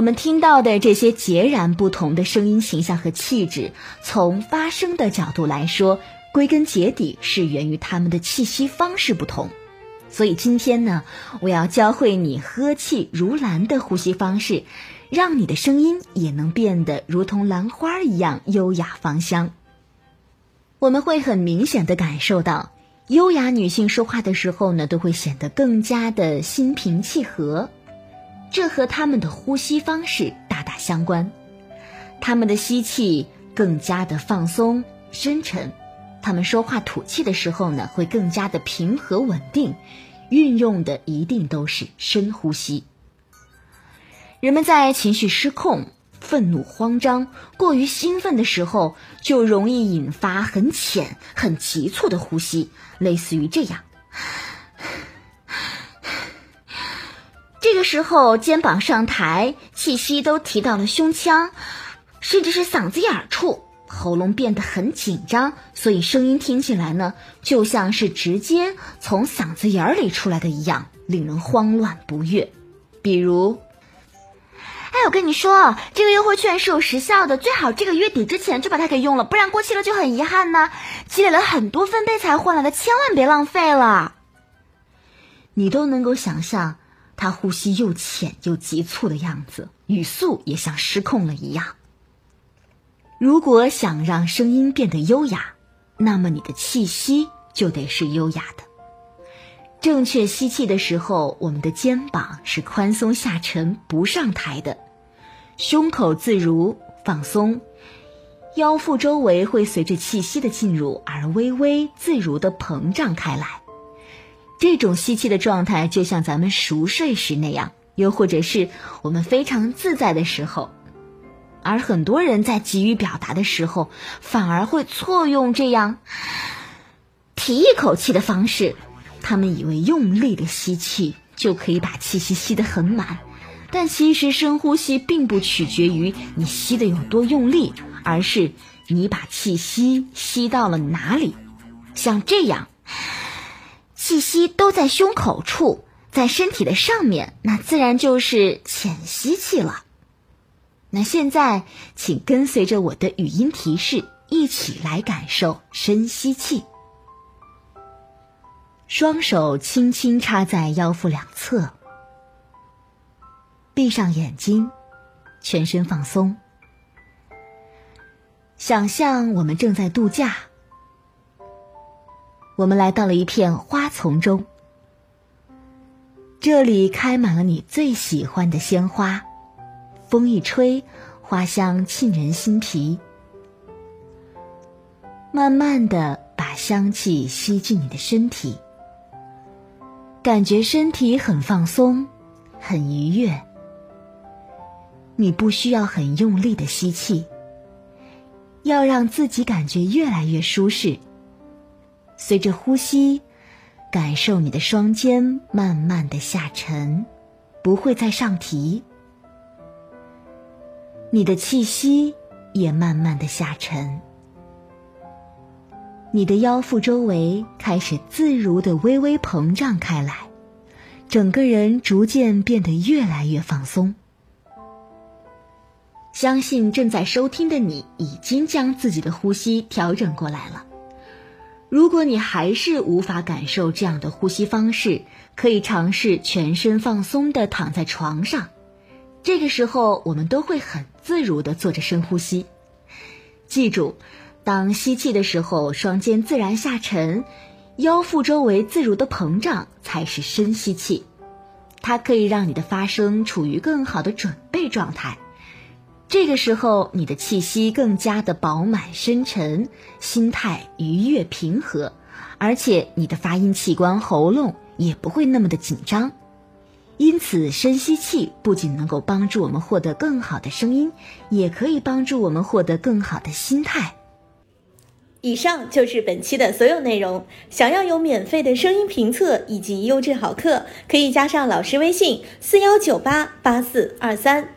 我们听到的这些截然不同的声音形象和气质，从发声的角度来说，归根结底是源于他们的气息方式不同。所以今天呢，我要教会你呵气如兰的呼吸方式，让你的声音也能变得如同兰花一样优雅芳香。我们会很明显的感受到，优雅女性说话的时候呢，都会显得更加的心平气和。这和他们的呼吸方式大大相关，他们的吸气更加的放松深沉，他们说话吐气的时候呢，会更加的平和稳定，运用的一定都是深呼吸。人们在情绪失控、愤怒、慌张、过于兴奋的时候，就容易引发很浅、很急促的呼吸，类似于这样。个时候，肩膀上抬，气息都提到了胸腔，甚至是嗓子眼儿处，喉咙变得很紧张，所以声音听起来呢，就像是直接从嗓子眼里出来的一样，令人慌乱不悦。比如，哎，我跟你说，这个优惠券是有时效的，最好这个月底之前就把它给用了，不然过期了就很遗憾呢。积累了很多分贝才换来的，千万别浪费了。你都能够想象。他呼吸又浅又急促的样子，语速也像失控了一样。如果想让声音变得优雅，那么你的气息就得是优雅的。正确吸气的时候，我们的肩膀是宽松下沉、不上抬的，胸口自如放松，腰腹周围会随着气息的进入而微微自如的膨胀开来。这种吸气的状态，就像咱们熟睡时那样，又或者是我们非常自在的时候。而很多人在急于表达的时候，反而会错用这样提一口气的方式。他们以为用力的吸气就可以把气息吸得很满，但其实深呼吸并不取决于你吸的有多用力，而是你把气息吸到了哪里。像这样。气息都在胸口处，在身体的上面，那自然就是浅吸气了。那现在，请跟随着我的语音提示，一起来感受深吸气。双手轻轻插在腰腹两侧，闭上眼睛，全身放松，想象我们正在度假。我们来到了一片花丛中，这里开满了你最喜欢的鲜花，风一吹，花香沁人心脾。慢慢的把香气吸进你的身体，感觉身体很放松，很愉悦。你不需要很用力的吸气，要让自己感觉越来越舒适。随着呼吸，感受你的双肩慢慢的下沉，不会再上提。你的气息也慢慢的下沉，你的腰腹周围开始自如的微微膨胀开来，整个人逐渐变得越来越放松。相信正在收听的你已经将自己的呼吸调整过来了。如果你还是无法感受这样的呼吸方式，可以尝试全身放松的躺在床上。这个时候，我们都会很自如的做着深呼吸。记住，当吸气的时候，双肩自然下沉，腰腹周围自如的膨胀，才是深吸气。它可以让你的发声处于更好的准备状态。这个时候，你的气息更加的饱满深沉，心态愉悦平和，而且你的发音器官喉咙也不会那么的紧张。因此，深吸气不仅能够帮助我们获得更好的声音，也可以帮助我们获得更好的心态。以上就是本期的所有内容。想要有免费的声音评测以及优质好课，可以加上老师微信：四幺九八八四二三。